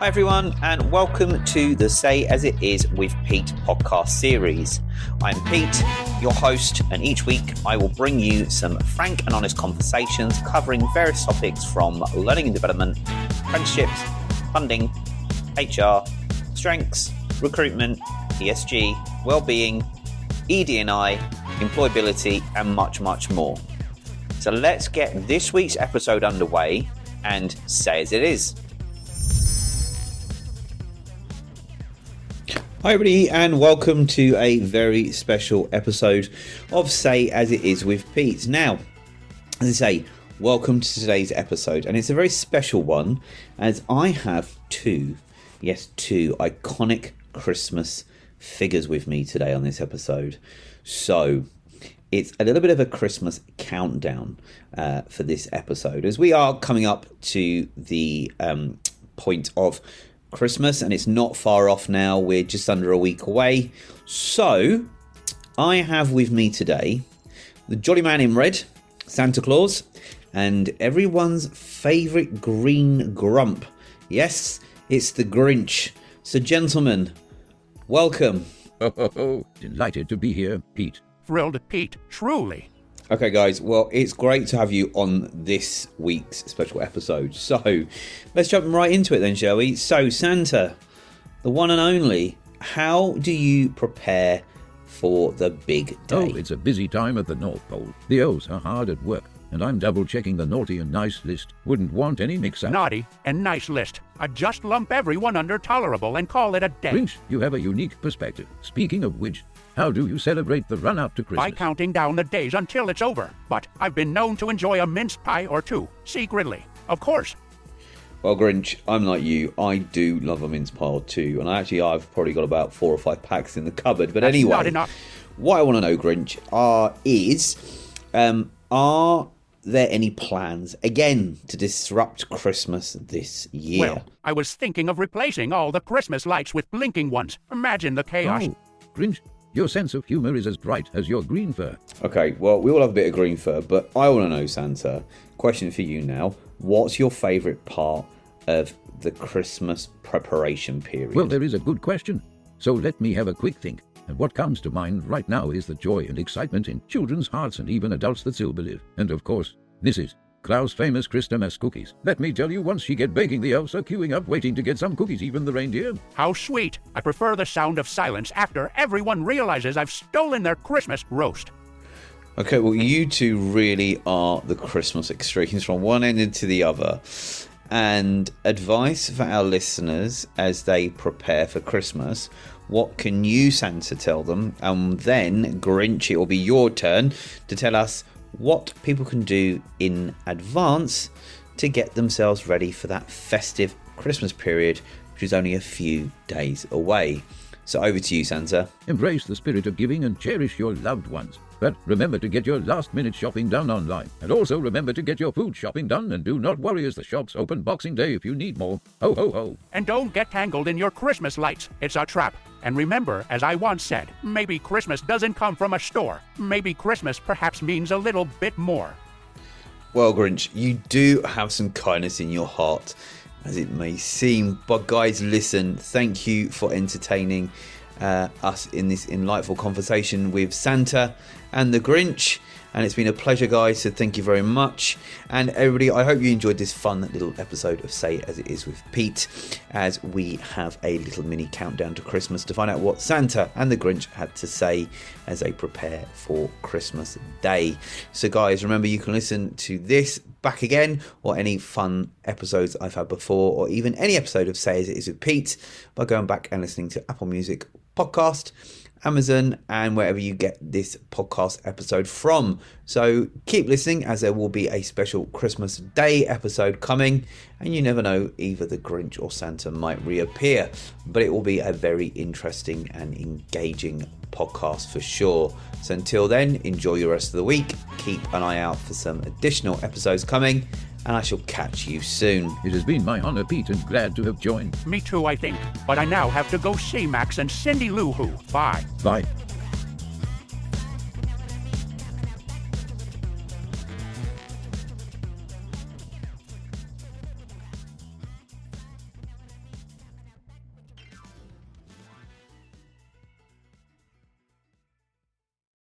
Hi, everyone, and welcome to the Say As It Is with Pete podcast series. I'm Pete, your host, and each week I will bring you some frank and honest conversations covering various topics from learning and development, apprenticeships, funding, HR, strengths, recruitment, ESG, well-being, ED&I, employability, and much, much more. So let's get this week's episode underway and say as it is. Hi, everybody, and welcome to a very special episode of Say As It Is with Pete. Now, as I say, welcome to today's episode, and it's a very special one as I have two, yes, two iconic Christmas figures with me today on this episode. So, it's a little bit of a Christmas countdown uh, for this episode as we are coming up to the um, point of Christmas, and it's not far off now. We're just under a week away. So, I have with me today the Jolly Man in Red, Santa Claus, and everyone's favourite green grump. Yes, it's the Grinch. So, gentlemen, welcome. Oh, oh, oh. Delighted to be here, Pete. Thrilled, Pete, truly. Okay, guys, well, it's great to have you on this week's special episode. So, let's jump right into it then, shall we? So, Santa, the one and only, how do you prepare for the big day? Oh, it's a busy time at the North Pole. The elves are hard at work, and I'm double checking the naughty and nice list. Wouldn't want any mix up. Naughty and nice list. I just lump everyone under tolerable and call it a day. Grinch, you have a unique perspective. Speaking of which, how do you celebrate the run up to Christmas? By counting down the days until it's over. But I've been known to enjoy a mince pie or two, secretly. Of course. Well, Grinch, I'm like you. I do love a mince pie or two, and I actually I've probably got about four or five packs in the cupboard. But That's anyway, not enough. what I want to know, Grinch, are is um, are there any plans again to disrupt Christmas this year? Well, I was thinking of replacing all the Christmas lights with blinking ones. Imagine the chaos. Oh, Grinch, your sense of humor is as bright as your green fur. Okay, well, we all have a bit of green fur, but I want to know, Santa. Question for you now: What's your favourite part of the Christmas preparation period? Well, there is a good question. So let me have a quick think. And what comes to mind right now is the joy and excitement in children's hearts and even adults that still believe. And of course, this is Claus' famous Christmas cookies. Let me tell you, once you get baking, the elves are queuing up waiting to get some cookies, even the reindeer. How sweet. I prefer the sound of silence after everyone realizes I've stolen their Christmas roast. Okay, well, you two really are the Christmas extremes from one end into the other. And advice for our listeners as they prepare for Christmas what can you, Santa, tell them? And then, Grinch, it will be your turn to tell us what people can do in advance to get themselves ready for that festive Christmas period, which is only a few days away. So, over to you, Santa. Embrace the spirit of giving and cherish your loved ones. But remember to get your last minute shopping done online. And also remember to get your food shopping done and do not worry as the shops open Boxing Day if you need more. Ho ho ho. And don't get tangled in your Christmas lights. It's a trap. And remember, as I once said, maybe Christmas doesn't come from a store. Maybe Christmas perhaps means a little bit more. Well, Grinch, you do have some kindness in your heart, as it may seem. But, guys, listen, thank you for entertaining uh, us in this enlightful conversation with Santa and the Grinch. And it's been a pleasure, guys. So thank you very much. And everybody, I hope you enjoyed this fun little episode of Say As It Is with Pete, as we have a little mini countdown to Christmas to find out what Santa and the Grinch had to say as they prepare for Christmas Day. So, guys, remember you can listen to this back again or any fun episodes I've had before, or even any episode of Say As It Is with Pete by going back and listening to Apple Music podcast. Amazon, and wherever you get this podcast episode from. So keep listening as there will be a special Christmas Day episode coming, and you never know, either the Grinch or Santa might reappear, but it will be a very interesting and engaging podcast for sure. So until then, enjoy your rest of the week, keep an eye out for some additional episodes coming, and I shall catch you soon. It has been my honor, Pete, and glad to have joined. Me too, I think. But I now have to go see Max and Cindy Lou Who. Bye. Bye.